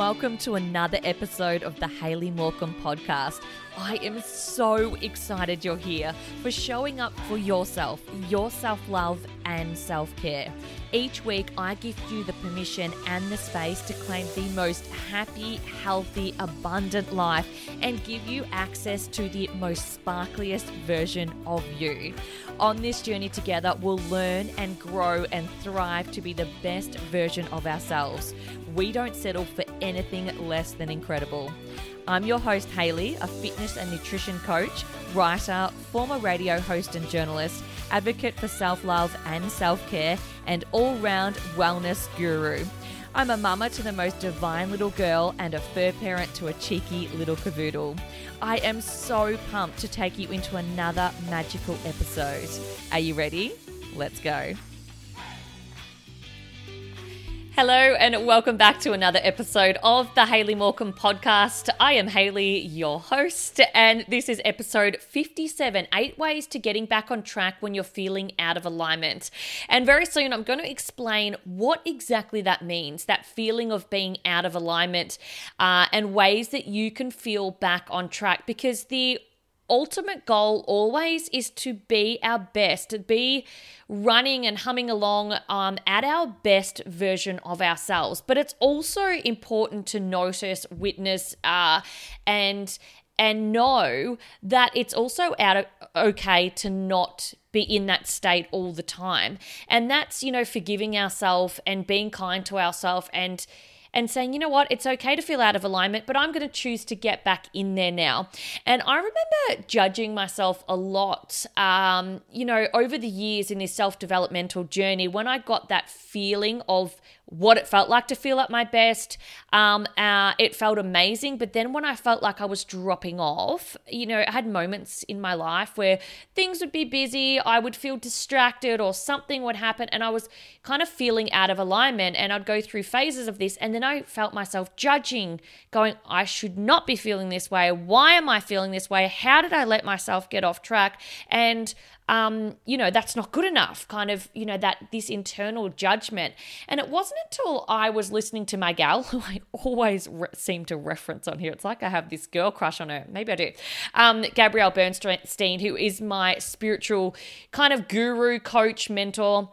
Welcome to another episode of the Haley Morecambe podcast. I am so excited you're here for showing up for yourself, your self love, and self care. Each week, I gift you the permission and the space to claim the most happy, healthy, abundant life and give you access to the most sparkliest version of you. On this journey together, we'll learn and grow and thrive to be the best version of ourselves. We don't settle for anything less than incredible. I'm your host, Haley, a fitness and nutrition coach, writer, former radio host and journalist, advocate for self love and self care, and all round wellness guru. I'm a mama to the most divine little girl and a fur parent to a cheeky little cavoodle. I am so pumped to take you into another magical episode. Are you ready? Let's go. Hello, and welcome back to another episode of the Haley Morecambe podcast. I am Haley, your host, and this is episode 57 Eight Ways to Getting Back on Track When You're Feeling Out of Alignment. And very soon, I'm going to explain what exactly that means that feeling of being out of alignment uh, and ways that you can feel back on track because the ultimate goal always is to be our best, to be running and humming along um, at our best version of ourselves. But it's also important to notice, witness, uh, and and know that it's also out of, okay to not be in that state all the time. And that's, you know, forgiving ourselves and being kind to ourselves and and saying, you know what, it's okay to feel out of alignment, but I'm going to choose to get back in there now. And I remember judging myself a lot, um, you know, over the years in this self developmental journey when I got that feeling of what it felt like to feel at my best. Um, uh, it felt amazing. But then when I felt like I was dropping off, you know, I had moments in my life where things would be busy, I would feel distracted, or something would happen, and I was kind of feeling out of alignment. And I'd go through phases of this. And then I felt myself judging, going, I should not be feeling this way. Why am I feeling this way? How did I let myself get off track? And um, you know, that's not good enough, kind of, you know, that this internal judgment. And it wasn't until I was listening to my gal, who I always re- seem to reference on here. It's like I have this girl crush on her. Maybe I do. Um, Gabrielle Bernstein, who is my spiritual kind of guru, coach, mentor.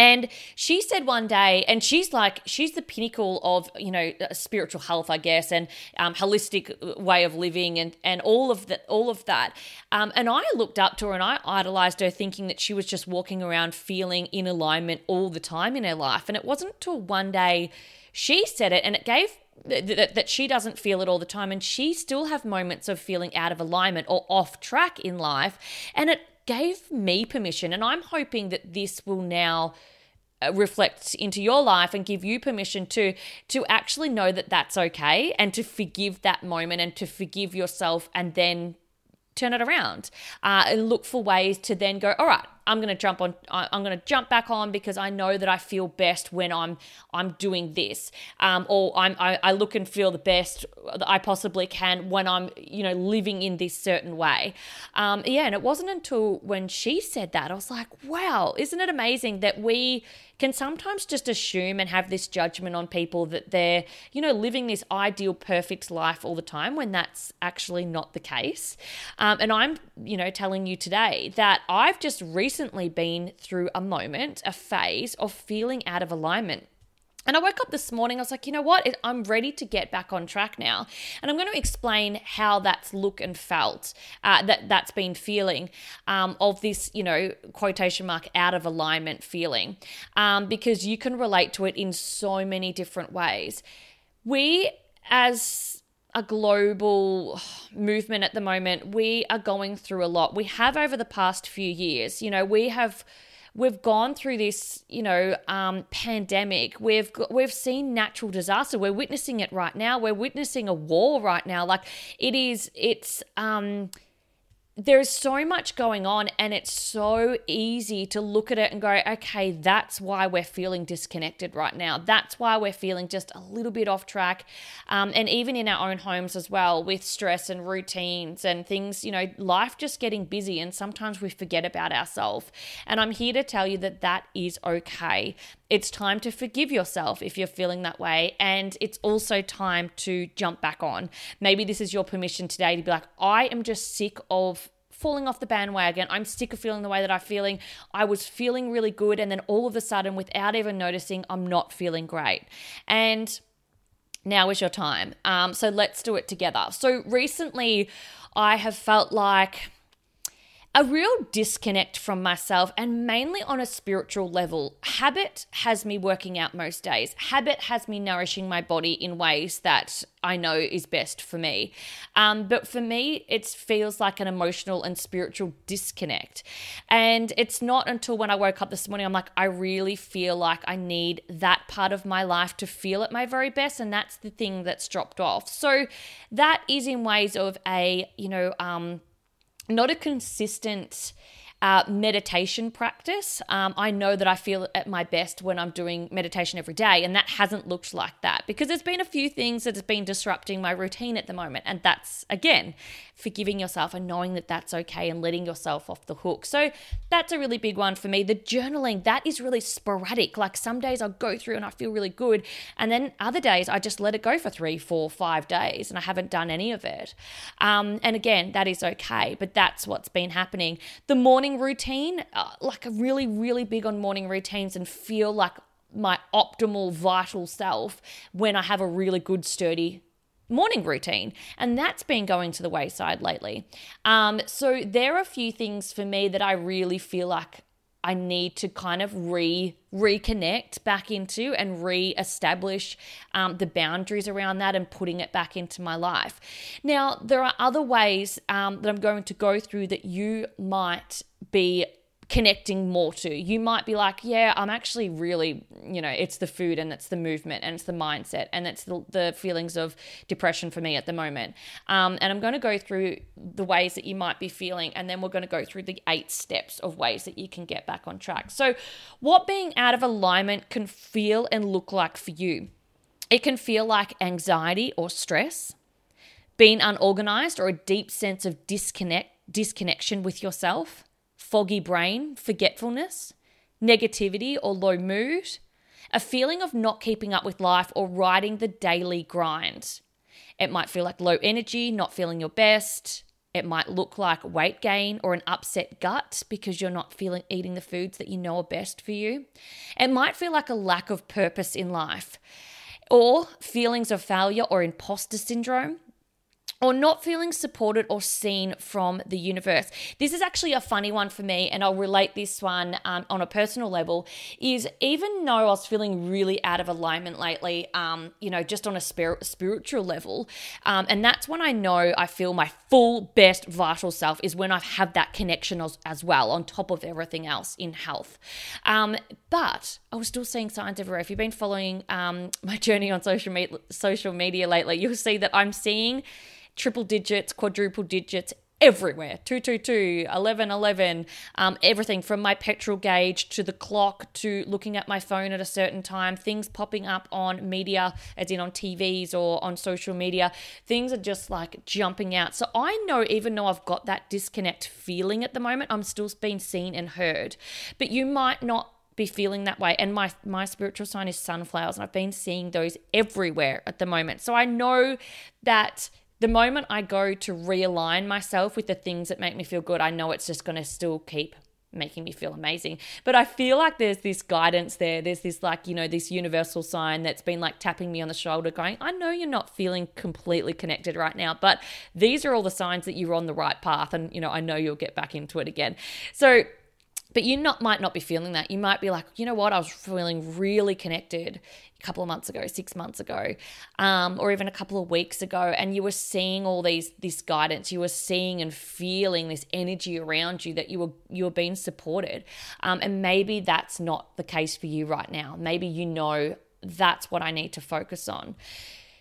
And she said one day, and she's like, she's the pinnacle of, you know, spiritual health, I guess, and um, holistic way of living, and and all of that, all of that. Um, and I looked up to her and I idolized her, thinking that she was just walking around feeling in alignment all the time in her life. And it wasn't until one day she said it, and it gave that she doesn't feel it all the time and she still have moments of feeling out of alignment or off track in life and it gave me permission and i'm hoping that this will now uh, reflect into your life and give you permission to to actually know that that's okay and to forgive that moment and to forgive yourself and then turn it around. Uh, and look for ways to then go all right I'm to jump on I'm to jump back on because I know that I feel best when I'm I'm doing this um, or I'm I, I look and feel the best that I possibly can when I'm you know living in this certain way um, yeah and it wasn't until when she said that I was like wow isn't it amazing that we can sometimes just assume and have this judgment on people that they're, you know, living this ideal, perfect life all the time when that's actually not the case. Um, and I'm, you know, telling you today that I've just recently been through a moment, a phase of feeling out of alignment. And I woke up this morning, I was like, you know what? I'm ready to get back on track now. And I'm going to explain how that's look and felt, uh, that that's been feeling um, of this, you know, quotation mark, out of alignment feeling, um, because you can relate to it in so many different ways. We, as a global movement at the moment, we are going through a lot. We have over the past few years, you know, we have we've gone through this, you know, um, pandemic. We've we've seen natural disaster. We're witnessing it right now. We're witnessing a war right now. Like it is, it's um, there's so much going on and it's so easy to look at it and go okay that's why we're feeling disconnected right now that's why we're feeling just a little bit off track um, and even in our own homes as well with stress and routines and things you know life just getting busy and sometimes we forget about ourselves and i'm here to tell you that that is okay it's time to forgive yourself if you're feeling that way. And it's also time to jump back on. Maybe this is your permission today to be like, I am just sick of falling off the bandwagon. I'm sick of feeling the way that I'm feeling. I was feeling really good. And then all of a sudden, without even noticing, I'm not feeling great. And now is your time. Um, so let's do it together. So recently, I have felt like a real disconnect from myself and mainly on a spiritual level. Habit has me working out most days. Habit has me nourishing my body in ways that I know is best for me. Um, but for me, it feels like an emotional and spiritual disconnect. And it's not until when I woke up this morning, I'm like, I really feel like I need that part of my life to feel at my very best. And that's the thing that's dropped off. So that is in ways of a, you know, um, not a consistent uh, meditation practice. Um, I know that I feel at my best when I'm doing meditation every day, and that hasn't looked like that because there's been a few things that have been disrupting my routine at the moment. And that's, again, forgiving yourself and knowing that that's okay and letting yourself off the hook. So that's a really big one for me. The journaling, that is really sporadic. Like some days I'll go through and I feel really good. And then other days I just let it go for three, four, five days and I haven't done any of it. Um, and again, that is okay, but that's what's been happening. The morning routine, uh, like a really, really big on morning routines and feel like my optimal vital self when I have a really good, sturdy morning routine. And that's been going to the wayside lately. Um, so there are a few things for me that I really feel like I need to kind of re reconnect back into and re-establish um, the boundaries around that and putting it back into my life. Now there are other ways um, that I'm going to go through that you might be connecting more to. You might be like, yeah, I'm actually really, you know, it's the food and it's the movement and it's the mindset and it's the, the feelings of depression for me at the moment. Um, and I'm going to go through the ways that you might be feeling, and then we're going to go through the eight steps of ways that you can get back on track. So, what being out of alignment can feel and look like for you? It can feel like anxiety or stress, being unorganized or a deep sense of disconnect disconnection with yourself foggy brain, forgetfulness, negativity or low mood, a feeling of not keeping up with life or riding the daily grind. It might feel like low energy, not feeling your best. It might look like weight gain or an upset gut because you're not feeling eating the foods that you know are best for you. It might feel like a lack of purpose in life or feelings of failure or imposter syndrome or not feeling supported or seen from the universe. This is actually a funny one for me, and I'll relate this one um, on a personal level. Is even though I was feeling really out of alignment lately, um, you know, just on a spirit, spiritual level, um, and that's when I know I feel my full best vital self is when I have that connection as, as well, on top of everything else in health. Um, but I was still seeing signs everywhere. If you've been following um, my journey on social social media lately, you'll see that I'm seeing triple digits, quadruple digits everywhere 222, 1111, um, everything from my petrol gauge to the clock to looking at my phone at a certain time, things popping up on media, as in on TVs or on social media. Things are just like jumping out. So I know, even though I've got that disconnect feeling at the moment, I'm still being seen and heard. But you might not be feeling that way and my my spiritual sign is sunflowers and I've been seeing those everywhere at the moment. So I know that the moment I go to realign myself with the things that make me feel good, I know it's just going to still keep making me feel amazing. But I feel like there's this guidance there. There's this, like, you know, this universal sign that's been like tapping me on the shoulder, going, I know you're not feeling completely connected right now, but these are all the signs that you're on the right path. And, you know, I know you'll get back into it again. So, but you not might not be feeling that. You might be like, you know what, I was feeling really connected a couple of months ago, six months ago, um, or even a couple of weeks ago, and you were seeing all these this guidance. You were seeing and feeling this energy around you that you were you were being supported. Um, and maybe that's not the case for you right now. Maybe you know that's what I need to focus on.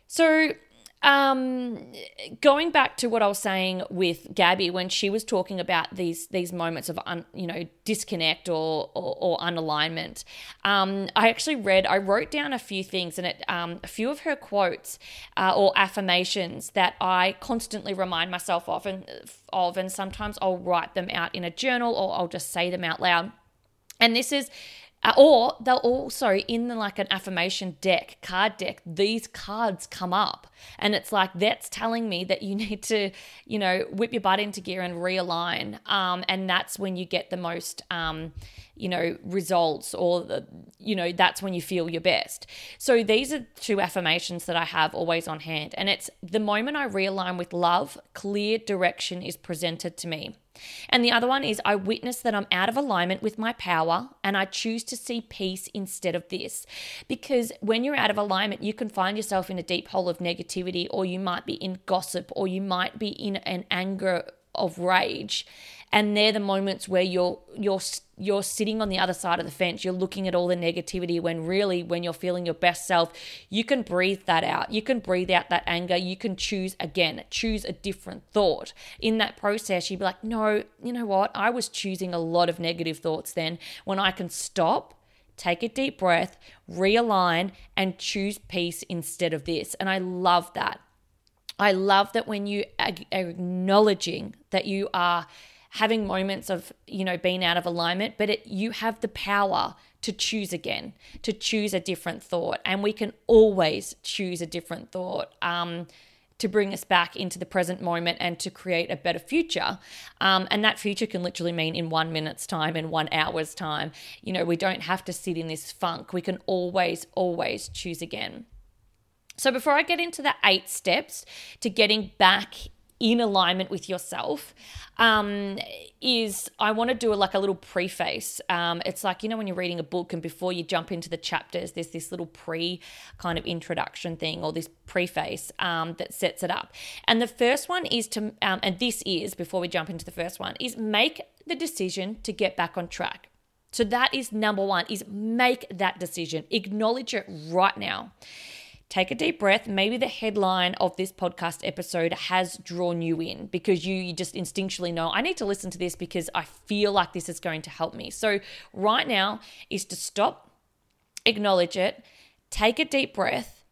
So um, going back to what I was saying with Gabby when she was talking about these these moments of un, you know disconnect or or, or unalignment, um, I actually read I wrote down a few things and it um, a few of her quotes uh, or affirmations that I constantly remind myself of and of and sometimes I'll write them out in a journal or I'll just say them out loud. And this is or they'll also in the, like an affirmation deck, card deck, these cards come up, and it's like that's telling me that you need to, you know, whip your butt into gear and realign. Um, and that's when you get the most, um, you know, results, or the, you know, that's when you feel your best. So these are two affirmations that I have always on hand, and it's the moment I realign with love, clear direction is presented to me. And the other one is I witness that I'm out of alignment with my power and I choose to see peace instead of this. Because when you're out of alignment, you can find yourself in a deep hole of negativity, or you might be in gossip, or you might be in an anger of rage and they're the moments where you're you're you're sitting on the other side of the fence. You're looking at all the negativity when really when you're feeling your best self you can breathe that out. You can breathe out that anger. You can choose again choose a different thought. In that process you'd be like no you know what? I was choosing a lot of negative thoughts then. When i can stop take a deep breath, realign, and choose peace instead of this. And I love that. I love that when you are acknowledging that you are having moments of you know being out of alignment but it, you have the power to choose again to choose a different thought and we can always choose a different thought um, to bring us back into the present moment and to create a better future. Um, and that future can literally mean in one minute's time, in one hour's time. You know, we don't have to sit in this funk. We can always, always choose again. So, before I get into the eight steps to getting back in alignment with yourself um, is I want to do a, like a little preface. Um, it's like, you know, when you're reading a book and before you jump into the chapters, there's this little pre kind of introduction thing or this preface um, that sets it up. And the first one is to, um, and this is, before we jump into the first one, is make the decision to get back on track. So that is number one, is make that decision. Acknowledge it right now take a deep breath. Maybe the headline of this podcast episode has drawn you in because you, you just instinctually know, I need to listen to this because I feel like this is going to help me. So, right now is to stop, acknowledge it, take a deep breath,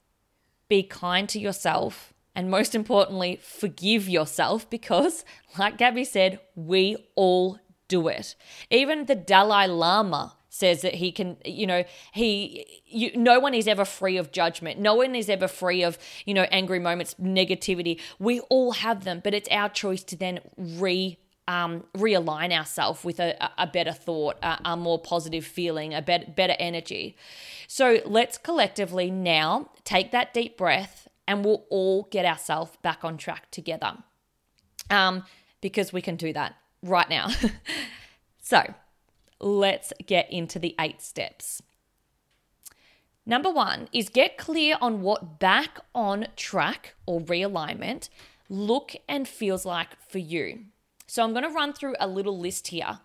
be kind to yourself, and most importantly, forgive yourself because, like Gabby said, we all do it. Even the Dalai Lama says that he can you know he you, no one is ever free of judgment no one is ever free of you know angry moments negativity we all have them but it's our choice to then re um, realign ourselves with a, a better thought, a, a more positive feeling, a better, better energy. So let's collectively now take that deep breath and we'll all get ourselves back on track together um, because we can do that right now. so let's get into the eight steps. Number one is get clear on what back on track or realignment look and feels like for you. So I'm going to run through a little list here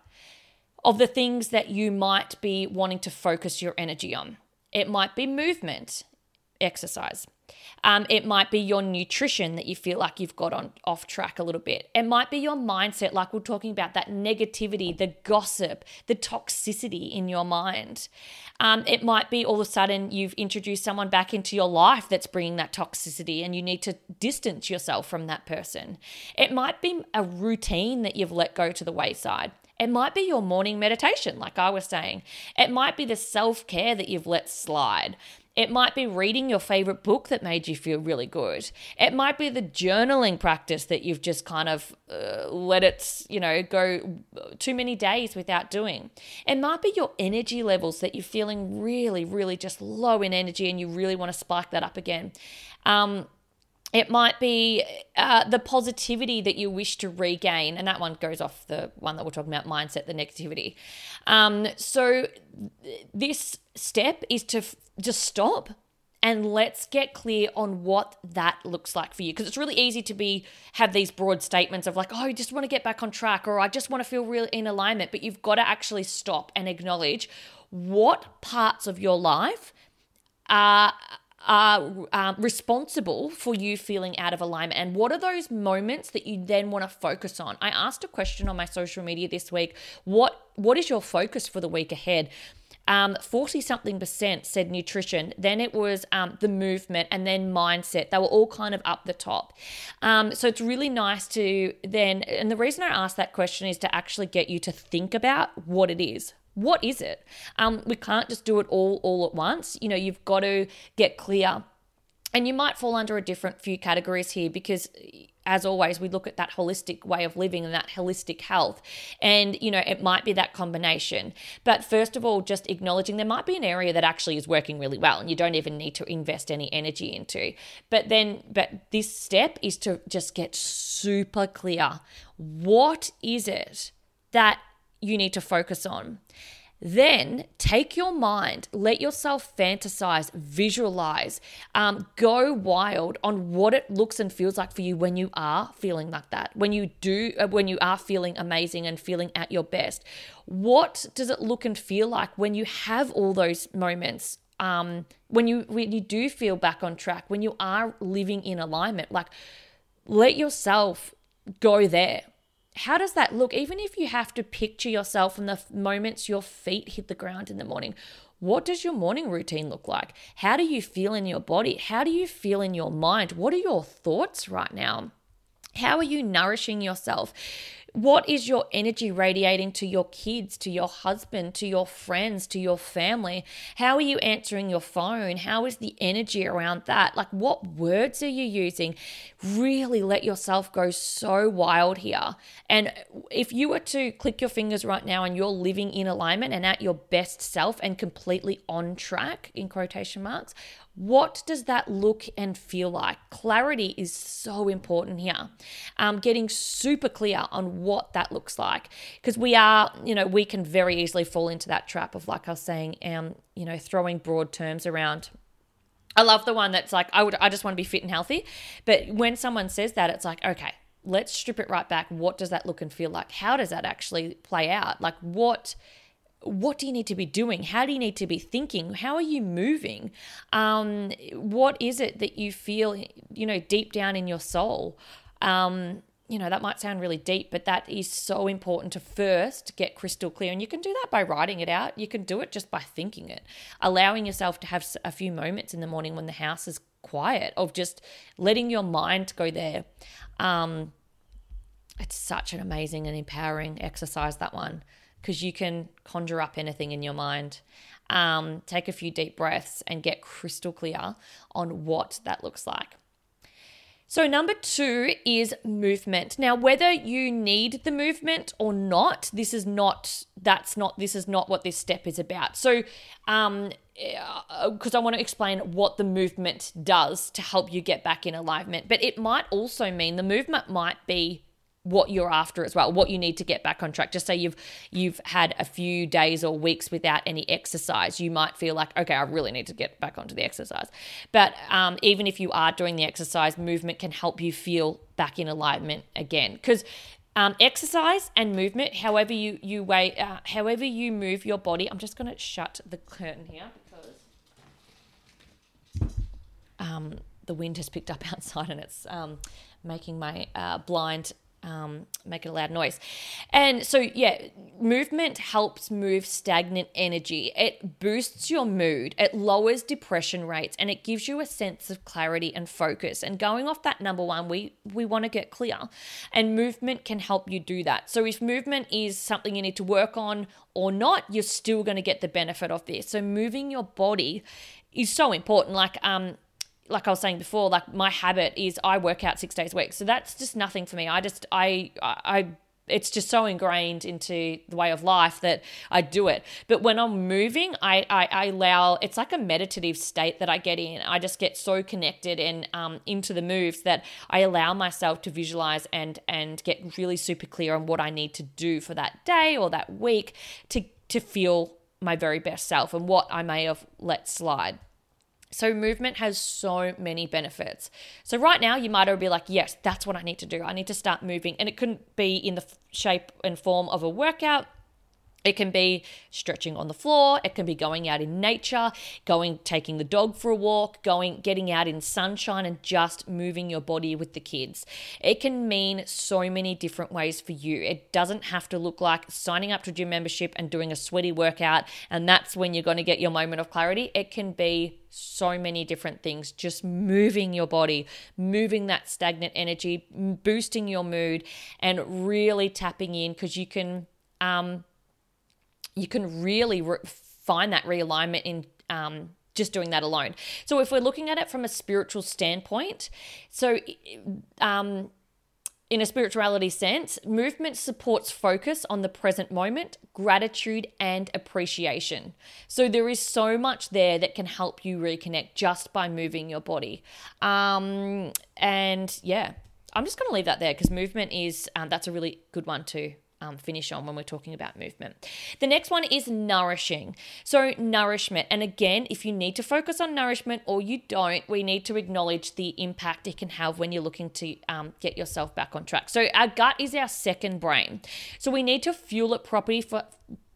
of the things that you might be wanting to focus your energy on. It might be movement, exercise. Um, it might be your nutrition that you feel like you've got on off track a little bit. It might be your mindset, like we're talking about that negativity, the gossip, the toxicity in your mind. Um, it might be all of a sudden you've introduced someone back into your life that's bringing that toxicity, and you need to distance yourself from that person. It might be a routine that you've let go to the wayside. It might be your morning meditation, like I was saying. It might be the self care that you've let slide. It might be reading your favorite book that made you feel really good. It might be the journaling practice that you've just kind of uh, let it, you know, go too many days without doing. It might be your energy levels that you're feeling really, really just low in energy and you really want to spike that up again. Um, it might be uh, the positivity that you wish to regain, and that one goes off the one that we're talking about mindset, the negativity. Um, so, th- this step is to f- just stop and let's get clear on what that looks like for you because it's really easy to be have these broad statements of like oh I just want to get back on track or I just want to feel real in alignment but you've got to actually stop and acknowledge what parts of your life are are um, responsible for you feeling out of alignment? And what are those moments that you then want to focus on? I asked a question on my social media this week what what is your focus for the week ahead? Um, 40 something percent said nutrition then it was um, the movement and then mindset. They were all kind of up the top. Um, so it's really nice to then and the reason i asked that question is to actually get you to think about what it is what is it? Um, we can't just do it all all at once. You know, you've got to get clear. And you might fall under a different few categories here because as always, we look at that holistic way of living and that holistic health. And, you know, it might be that combination. But first of all, just acknowledging there might be an area that actually is working really well and you don't even need to invest any energy into. But then, but this step is to just get super clear. What is it that you need to focus on. Then take your mind, let yourself fantasize, visualize, um, go wild on what it looks and feels like for you when you are feeling like that. When you do, uh, when you are feeling amazing and feeling at your best. What does it look and feel like when you have all those moments? Um, when you when you do feel back on track, when you are living in alignment, like let yourself go there how does that look? Even if you have to picture yourself in the moments your feet hit the ground in the morning, what does your morning routine look like? How do you feel in your body? How do you feel in your mind? What are your thoughts right now? How are you nourishing yourself? What is your energy radiating to your kids, to your husband, to your friends, to your family? How are you answering your phone? How is the energy around that? Like, what words are you using? Really let yourself go so wild here. And if you were to click your fingers right now and you're living in alignment and at your best self and completely on track, in quotation marks, what does that look and feel like? Clarity is so important here. Um, getting super clear on what that looks like. Because we are, you know, we can very easily fall into that trap of, like I was saying, um, you know, throwing broad terms around. I love the one that's like, I would, I just want to be fit and healthy. But when someone says that, it's like, okay, let's strip it right back. What does that look and feel like? How does that actually play out? Like, what what do you need to be doing? How do you need to be thinking? How are you moving? Um, what is it that you feel, you know, deep down in your soul? Um, you know, that might sound really deep, but that is so important to first get crystal clear. And you can do that by writing it out. You can do it just by thinking it, allowing yourself to have a few moments in the morning when the house is quiet, of just letting your mind go there. Um, it's such an amazing and empowering exercise, that one because you can conjure up anything in your mind. Um, take a few deep breaths and get crystal clear on what that looks like. So, number two is movement. Now, whether you need the movement or not, this is not, that's not, this is not what this step is about. So, um, because uh, I want to explain what the movement does to help you get back in alignment, but it might also mean the movement might be what you're after as well what you need to get back on track. Just say you've you've had a few days or weeks without any exercise you might feel like okay i really need to get back onto the exercise. But um, even if you are doing the exercise movement can help you feel back in alignment again. Because um, exercise and movement however you you weigh uh, however you move your body i'm just going to shut the curtain here because um, the wind has picked up outside and it's um, making my uh, blind um, make a loud noise. And so, yeah, movement helps move stagnant energy. It boosts your mood, it lowers depression rates, and it gives you a sense of clarity and focus. And going off that number one, we we want to get clear, and movement can help you do that. So if movement is something you need to work on or not, you're still going to get the benefit of this. So moving your body is so important. Like um like I was saying before, like my habit is I work out six days a week. So that's just nothing for me. I just I I it's just so ingrained into the way of life that I do it. But when I'm moving, I, I, I, allow it's like a meditative state that I get in. I just get so connected and um, into the moves that I allow myself to visualize and and get really super clear on what I need to do for that day or that week to to feel my very best self and what I may have let slide. So, movement has so many benefits. So, right now, you might all be like, yes, that's what I need to do. I need to start moving. And it couldn't be in the shape and form of a workout. It can be stretching on the floor, it can be going out in nature, going taking the dog for a walk, going getting out in sunshine and just moving your body with the kids. It can mean so many different ways for you. It doesn't have to look like signing up to gym membership and doing a sweaty workout and that's when you're going to get your moment of clarity. It can be so many different things, just moving your body, moving that stagnant energy, boosting your mood and really tapping in because you can um you can really re- find that realignment in um, just doing that alone. So if we're looking at it from a spiritual standpoint, so um, in a spirituality sense, movement supports focus on the present moment, gratitude, and appreciation. So there is so much there that can help you reconnect just by moving your body. Um, and yeah, I'm just going to leave that there because movement is um, that's a really good one too um, finish on when we're talking about movement. The next one is nourishing. So, nourishment. And again, if you need to focus on nourishment or you don't, we need to acknowledge the impact it can have when you're looking to um, get yourself back on track. So, our gut is our second brain. So, we need to fuel it properly for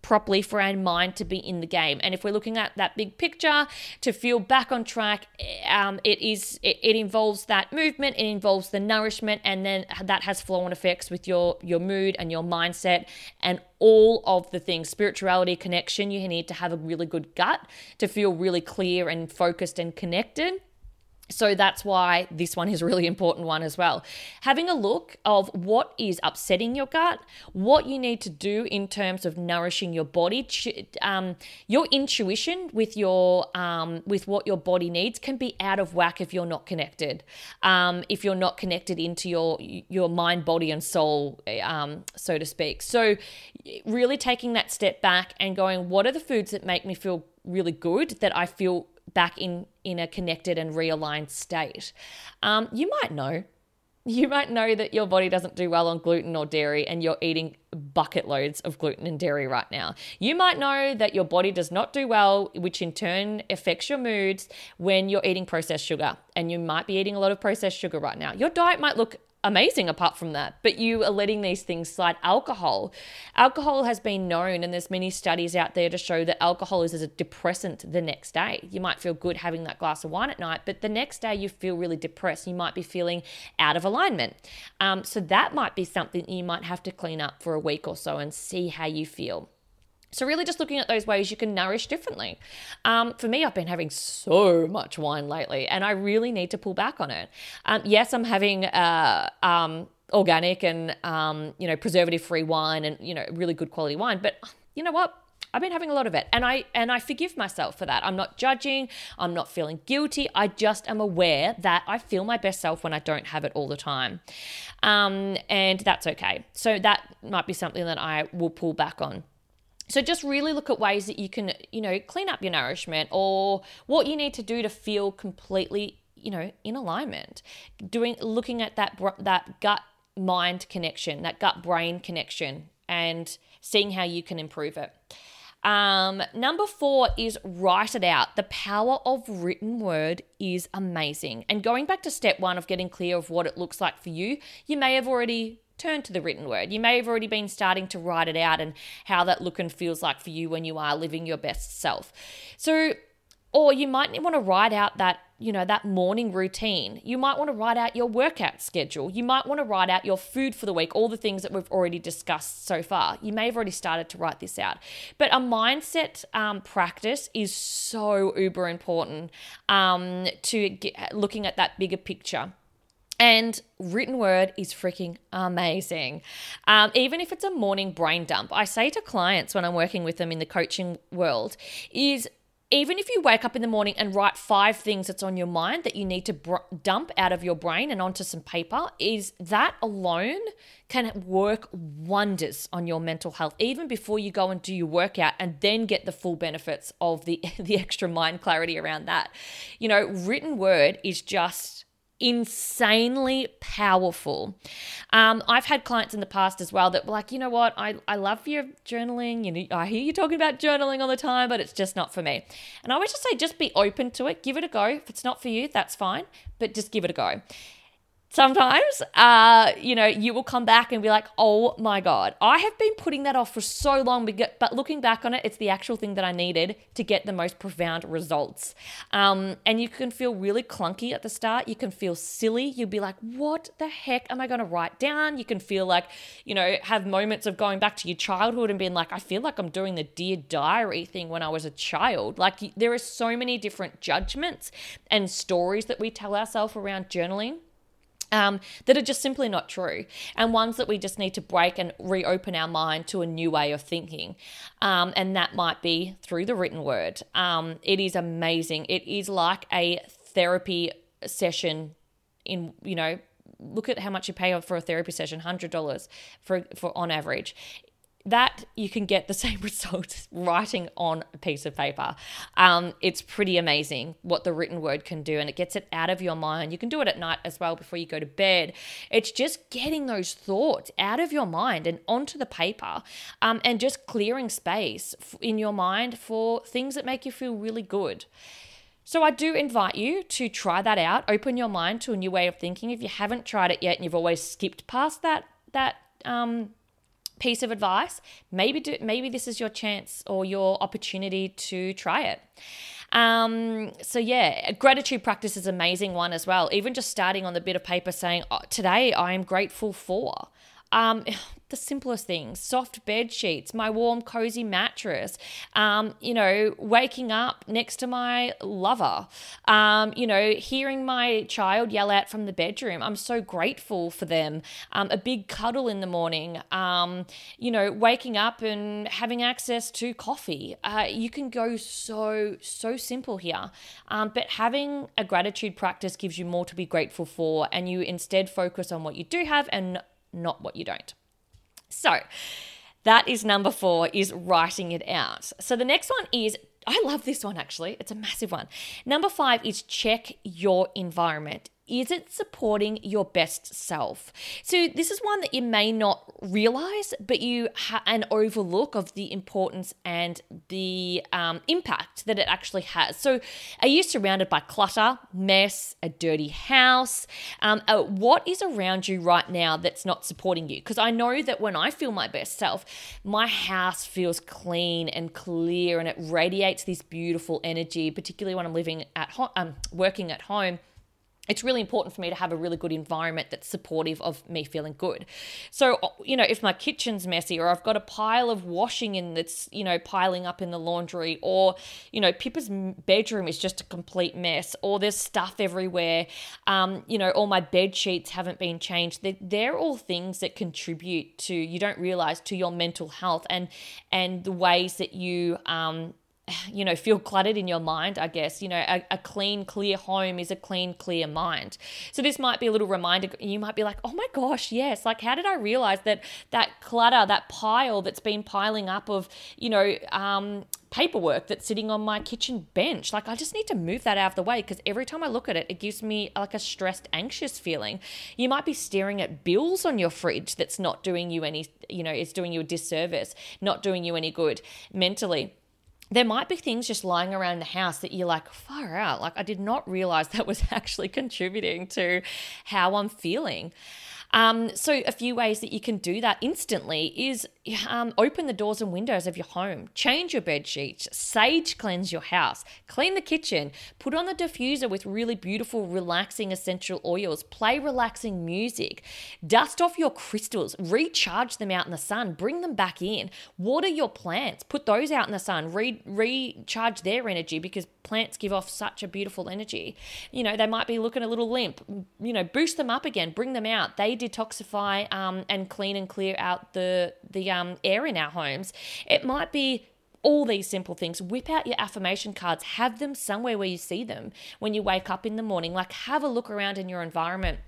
properly for our mind to be in the game. And if we're looking at that big picture to feel back on track, um, it is it, it, involves that movement, it involves the nourishment, and then that has flow-on effects with your your mood and your mindset and all of the things spirituality connection you need to have a really good gut to feel really clear and focused and connected so that's why this one is a really important one as well. Having a look of what is upsetting your gut, what you need to do in terms of nourishing your body. Um, your intuition with your um, with what your body needs can be out of whack if you're not connected. Um, if you're not connected into your your mind, body, and soul, um, so to speak. So really taking that step back and going, what are the foods that make me feel really good that I feel back in in a connected and realigned state. Um, you might know. You might know that your body doesn't do well on gluten or dairy, and you're eating bucket loads of gluten and dairy right now. You might know that your body does not do well, which in turn affects your moods when you're eating processed sugar, and you might be eating a lot of processed sugar right now. Your diet might look amazing apart from that but you are letting these things slide. Alcohol. Alcohol has been known and there's many studies out there to show that alcohol is as a depressant the next day. You might feel good having that glass of wine at night but the next day you feel really depressed. You might be feeling out of alignment. Um, so that might be something you might have to clean up for a week or so and see how you feel so, really, just looking at those ways you can nourish differently. Um, for me, I've been having so much wine lately, and I really need to pull back on it. Um, yes, I'm having uh, um, organic and um, you know preservative-free wine, and you know really good quality wine. But you know what? I've been having a lot of it, and I and I forgive myself for that. I'm not judging. I'm not feeling guilty. I just am aware that I feel my best self when I don't have it all the time, um, and that's okay. So that might be something that I will pull back on. So just really look at ways that you can, you know, clean up your nourishment or what you need to do to feel completely, you know, in alignment. Doing looking at that that gut mind connection, that gut brain connection and seeing how you can improve it. Um, number four is write it out. The power of written word is amazing. And going back to step one of getting clear of what it looks like for you, you may have already turn to the written word. You may have already been starting to write it out and how that look and feels like for you when you are living your best self. So, or you might want to write out that you know, that morning routine. You might want to write out your workout schedule. You might want to write out your food for the week, all the things that we've already discussed so far. You may have already started to write this out. But a mindset um, practice is so uber important um, to get, looking at that bigger picture. And written word is freaking amazing. Um, even if it's a morning brain dump, I say to clients when I'm working with them in the coaching world, is even if you wake up in the morning and write five things that's on your mind that you need to br- dump out of your brain and onto some paper, is that alone can work wonders on your mental health, even before you go and do your workout and then get the full benefits of the, the extra mind clarity around that. You know, written word is just insanely powerful. Um, I've had clients in the past as well that were like, you know what, I, I love your journaling. You know, I hear you talking about journaling all the time, but it's just not for me. And I always just say, just be open to it, give it a go. If it's not for you, that's fine, but just give it a go sometimes uh you know you will come back and be like oh my god i have been putting that off for so long but looking back on it it's the actual thing that i needed to get the most profound results. Um and you can feel really clunky at the start. You can feel silly. You'll be like what the heck am i going to write down? You can feel like you know have moments of going back to your childhood and being like i feel like i'm doing the dear diary thing when i was a child. Like there are so many different judgments and stories that we tell ourselves around journaling um, that are just simply not true, and ones that we just need to break and reopen our mind to a new way of thinking. Um, and that might be through the written word. Um, it is amazing. It is like a therapy session. In you know, look at how much you pay for a therapy session hundred dollars for for on average that you can get the same results writing on a piece of paper. Um, it's pretty amazing what the written word can do, and it gets it out of your mind. You can do it at night as well before you go to bed. It's just getting those thoughts out of your mind and onto the paper, um, and just clearing space in your mind for things that make you feel really good. So I do invite you to try that out. Open your mind to a new way of thinking. If you haven't tried it yet and you've always skipped past that that um, piece of advice, maybe do, maybe this is your chance or your opportunity to try it. Um, so yeah, gratitude practice is amazing one as well. Even just starting on the bit of paper saying, oh, "Today I am grateful for." Um, the simplest things soft bed sheets my warm cozy mattress um, you know waking up next to my lover um, you know hearing my child yell out from the bedroom. I'm so grateful for them. Um, a big cuddle in the morning um, you know waking up and having access to coffee. Uh, you can go so so simple here. Um, but having a gratitude practice gives you more to be grateful for and you instead focus on what you do have and not what you don't so that is number four is writing it out. So the next one is I love this one actually. It's a massive one. Number five is check your environment. Is it supporting your best self? So this is one that you may not realize, but you have an overlook of the importance and the um, impact that it actually has. So are you surrounded by clutter, mess, a dirty house? Um, uh, what is around you right now that's not supporting you? Because I know that when I feel my best self, my house feels clean and clear, and it radiates this beautiful energy, particularly when I'm living at home, um, working at home it's really important for me to have a really good environment that's supportive of me feeling good. So, you know, if my kitchen's messy or I've got a pile of washing in that's, you know, piling up in the laundry or, you know, Pippa's bedroom is just a complete mess or there's stuff everywhere, um, you know, all my bed sheets haven't been changed. They're, they're all things that contribute to, you don't realize, to your mental health and, and the ways that you, um, you know, feel cluttered in your mind, I guess. You know, a, a, clean, clear home is a clean, clear mind. So this might be a little reminder. You might be like, oh my gosh, yes. Like, how did I realize that that clutter, that pile that's been piling up of, you know, um, paperwork that's sitting on my kitchen bench. Like, I just need to move that out of the way because every time I look at it, it gives me like a stressed, anxious feeling. You might be staring at bills on your fridge that's not doing you any, you know, it's doing you a disservice, not doing you any good mentally there might be things just lying around the house that you're like, far out. Like, I did not realize that was actually contributing to how I'm feeling. Um, so, a few ways that you can do that instantly is um, open the doors and windows of your home, change your bed sheets, sage cleanse your house, clean the kitchen, put on the diffuser with really beautiful, relaxing essential oils, play relaxing music, dust off your crystals, recharge them out in the sun, bring them back in, water your plants, put those out in the sun, re- recharge their energy because plants give off such a beautiful energy. You know, they might be looking a little limp, you know, boost them up again, bring them out. They detoxify um, and clean and clear out the the um, air in our homes. It might be all these simple things. Whip out your affirmation cards, have them somewhere where you see them when you wake up in the morning. Like, have a look around in your environment.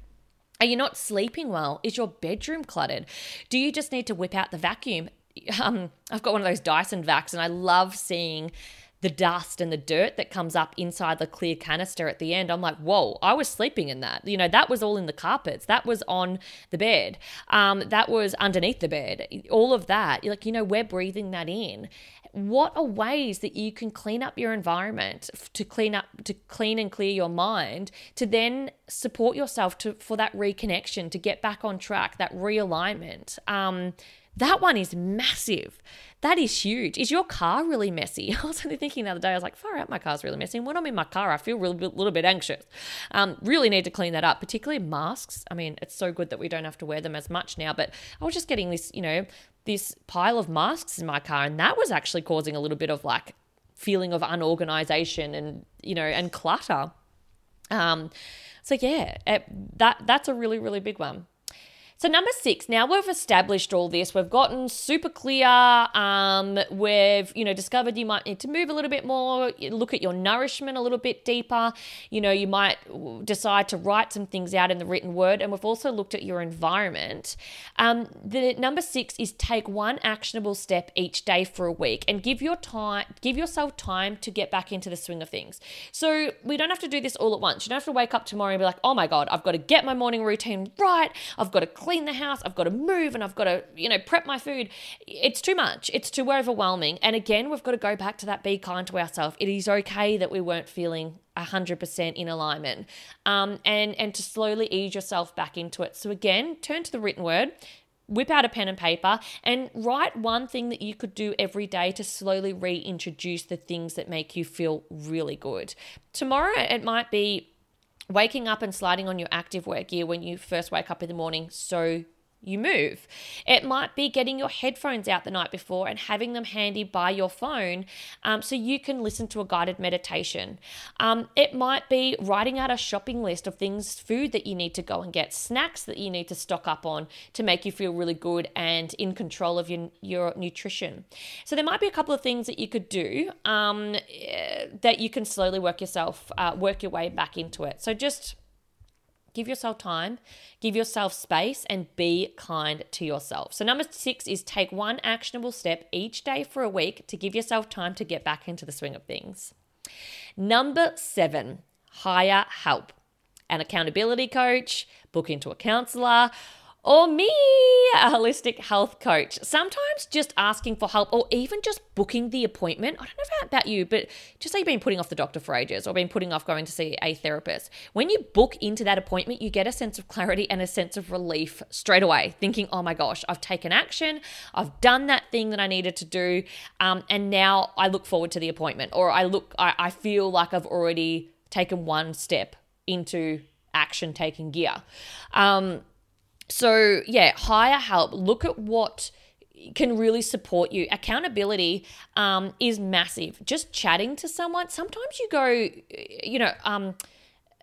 Are you not sleeping well? Is your bedroom cluttered? Do you just need to whip out the vacuum? Um, I've got one of those Dyson vacs, and I love seeing the dust and the dirt that comes up inside the clear canister at the end. I'm like, whoa, I was sleeping in that. You know, that was all in the carpets. That was on the bed. Um, that was underneath the bed. All of that. Like, you know, we're breathing that in. What are ways that you can clean up your environment to clean up, to clean and clear your mind, to then support yourself to for that reconnection, to get back on track, that realignment? Um, that one is massive. That is huge. Is your car really messy? I was only thinking the other day, I was like, far out, my car's really messy. And when I'm in my car, I feel a little bit anxious. Um, really need to clean that up, particularly masks. I mean, it's so good that we don't have to wear them as much now, but I was just getting this, you know, this pile of masks in my car, and that was actually causing a little bit of like feeling of unorganization and, you know, and clutter. Um, so yeah, it, that that's a really, really big one. So, number six, now we've established all this, we've gotten super clear. Um, we've, you know, discovered you might need to move a little bit more, look at your nourishment a little bit deeper. You know, you might decide to write some things out in the written word. And we've also looked at your environment. Um, the number six is take one actionable step each day for a week and give your time, give yourself time to get back into the swing of things. So, we don't have to do this all at once. You don't have to wake up tomorrow and be like, oh my God, I've got to get my morning routine right. I've got to clean the house, I've got to move and I've got to, you know, prep my food. It's too much. It's too overwhelming. And again, we've got to go back to that be kind to ourselves. It is okay that we weren't feeling 100% in alignment um, and, and to slowly ease yourself back into it. So again, turn to the written word, whip out a pen and paper and write one thing that you could do every day to slowly reintroduce the things that make you feel really good. Tomorrow, it might be waking up and sliding on your active wear gear when you first wake up in the morning so you move. It might be getting your headphones out the night before and having them handy by your phone um, so you can listen to a guided meditation. Um, it might be writing out a shopping list of things, food that you need to go and get, snacks that you need to stock up on to make you feel really good and in control of your, your nutrition. So there might be a couple of things that you could do um, eh, that you can slowly work yourself, uh, work your way back into it. So just Give yourself time, give yourself space, and be kind to yourself. So, number six is take one actionable step each day for a week to give yourself time to get back into the swing of things. Number seven, hire help. An accountability coach, book into a counselor, or me, a holistic health coach. Sometimes just asking for help or even just booking the appointment. I don't know about you, but just say you've been putting off the doctor for ages or been putting off going to see a therapist. When you book into that appointment, you get a sense of clarity and a sense of relief straight away, thinking, oh my gosh, I've taken action. I've done that thing that I needed to do. Um, and now I look forward to the appointment or I look, I, I feel like I've already taken one step into action taking gear. Um, so, yeah, hire help. Look at what can really support you. Accountability um, is massive. Just chatting to someone, sometimes you go, you know, um,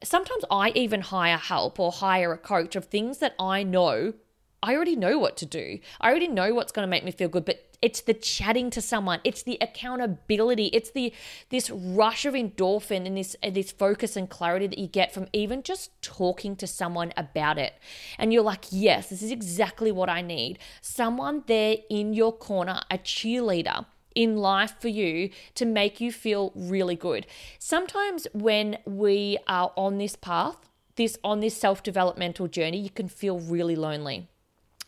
sometimes I even hire help or hire a coach of things that I know I already know what to do. I already know what's going to make me feel good, but it's the chatting to someone, it's the accountability, it's the this rush of endorphin and this this focus and clarity that you get from even just talking to someone about it. And you're like, "Yes, this is exactly what I need." Someone there in your corner, a cheerleader in life for you to make you feel really good. Sometimes when we are on this path, this on this self-developmental journey, you can feel really lonely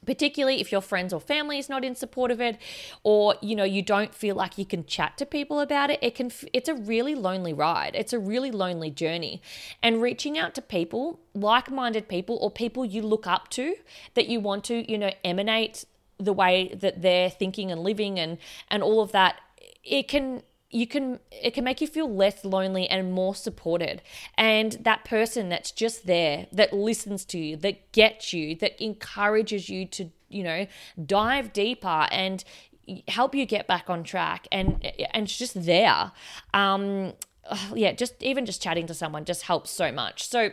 particularly if your friends or family is not in support of it or you know you don't feel like you can chat to people about it it can it's a really lonely ride. It's a really lonely journey. And reaching out to people like-minded people or people you look up to that you want to you know emanate the way that they're thinking and living and and all of that it can you can it can make you feel less lonely and more supported. And that person that's just there that listens to you that gets you that encourages you to you know dive deeper and help you get back on track and and it's just there. Um yeah just even just chatting to someone just helps so much. So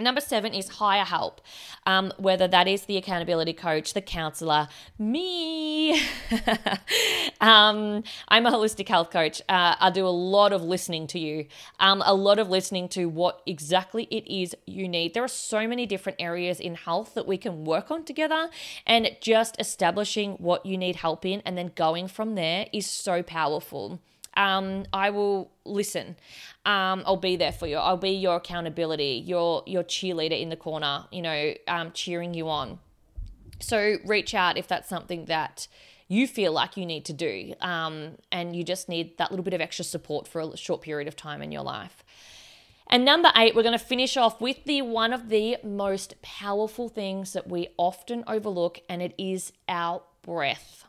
Number seven is hire help, um, whether that is the accountability coach, the counselor, me. um, I'm a holistic health coach. Uh, I do a lot of listening to you, um, a lot of listening to what exactly it is you need. There are so many different areas in health that we can work on together, and just establishing what you need help in and then going from there is so powerful um, I will listen. Um, I'll be there for you. I'll be your accountability, your your cheerleader in the corner. You know, um, cheering you on. So reach out if that's something that you feel like you need to do, um, and you just need that little bit of extra support for a short period of time in your life. And number eight, we're going to finish off with the one of the most powerful things that we often overlook, and it is our breath.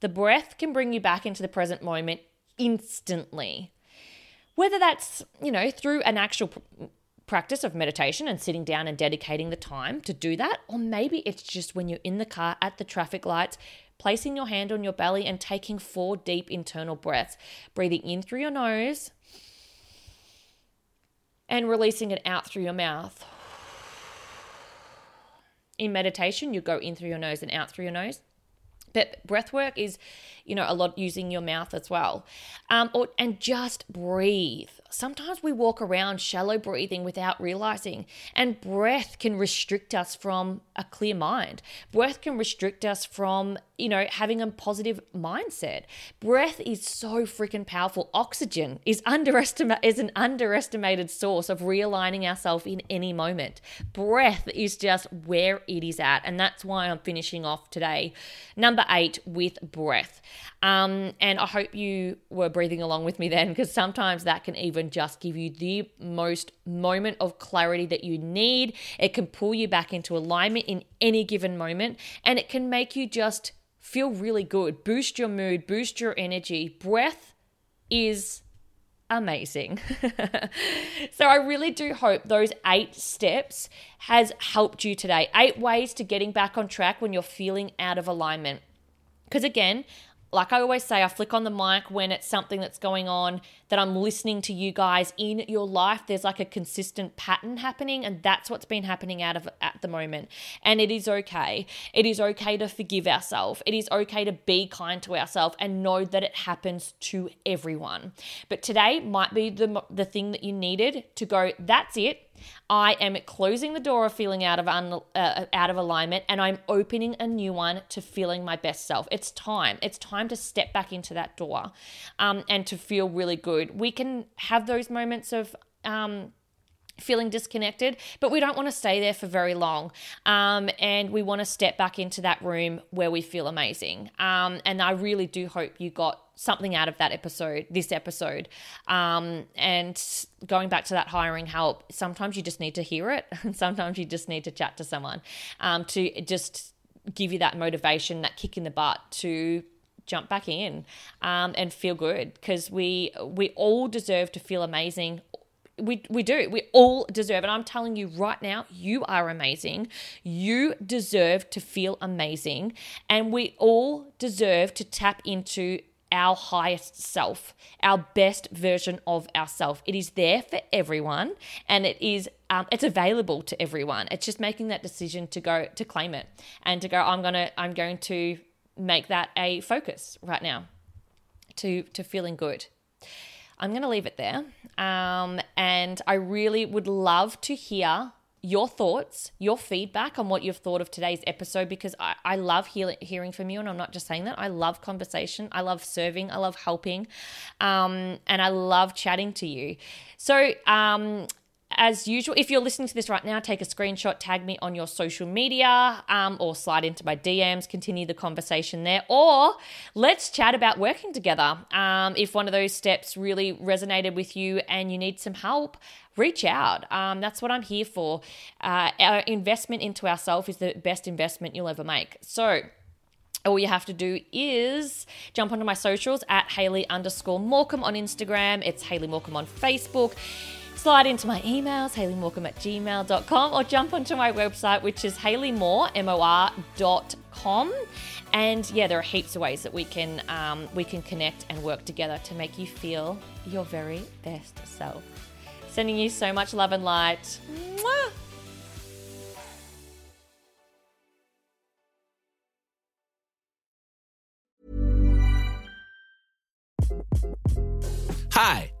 The breath can bring you back into the present moment instantly. Whether that's, you know, through an actual practice of meditation and sitting down and dedicating the time to do that, or maybe it's just when you're in the car at the traffic lights, placing your hand on your belly and taking four deep internal breaths, breathing in through your nose and releasing it out through your mouth. In meditation, you go in through your nose and out through your nose. But breath work is, you know, a lot using your mouth as well. Um, or, and just breathe. Sometimes we walk around shallow breathing without realizing, and breath can restrict us from a clear mind. Breath can restrict us from, you know, having a positive mindset. Breath is so freaking powerful. Oxygen is underestimate is an underestimated source of realigning ourselves in any moment. Breath is just where it is at, and that's why I'm finishing off today. Number eight with breath. Um, and I hope you were breathing along with me then, because sometimes that can even just give you the most moment of clarity that you need. It can pull you back into alignment in any given moment, and it can make you just feel really good, boost your mood, boost your energy. Breath is amazing. so I really do hope those 8 steps has helped you today. 8 ways to getting back on track when you're feeling out of alignment. Because again, like I always say, I flick on the mic when it's something that's going on that I'm listening to you guys in your life. There's like a consistent pattern happening, and that's what's been happening out of at the moment. And it is okay. It is okay to forgive ourselves. It is okay to be kind to ourselves and know that it happens to everyone. But today might be the the thing that you needed to go. That's it. I am closing the door of feeling out of un, uh, out of alignment and I'm opening a new one to feeling my best self. It's time. It's time to step back into that door um, and to feel really good. We can have those moments of um, feeling disconnected, but we don't want to stay there for very long. Um, and we want to step back into that room where we feel amazing. Um, and I really do hope you got something out of that episode, this episode. Um, and going back to that hiring help, sometimes you just need to hear it, and sometimes you just need to chat to someone um, to just give you that motivation, that kick in the butt to jump back in um, and feel good because we we all deserve to feel amazing we we do. We all deserve and I'm telling you right now, you are amazing. You deserve to feel amazing and we all deserve to tap into our highest self, our best version of ourself. It is there for everyone and it is um, it's available to everyone. It's just making that decision to go to claim it and to go I'm to I'm going to make that a focus right now to to feeling good. I'm going to leave it there. Um, and I really would love to hear your thoughts, your feedback on what you've thought of today's episode because I, I love hear, hearing from you. And I'm not just saying that. I love conversation. I love serving. I love helping. Um, and I love chatting to you. So, um, as usual, if you're listening to this right now, take a screenshot, tag me on your social media, um, or slide into my DMs, continue the conversation there, or let's chat about working together. Um, if one of those steps really resonated with you and you need some help, reach out. Um, that's what I'm here for. Uh, our investment into ourselves is the best investment you'll ever make. So, all you have to do is jump onto my socials at Hayley underscore Morcom on Instagram. It's Hayley Morcom on Facebook slide into my emails, hayleymorcom at gmail.com, or jump onto my website, which is hayleymore, M-O-R.com. And yeah, there are heaps of ways that we can um, we can connect and work together to make you feel your very best self. Sending you so much love and light. Mwah! Hi,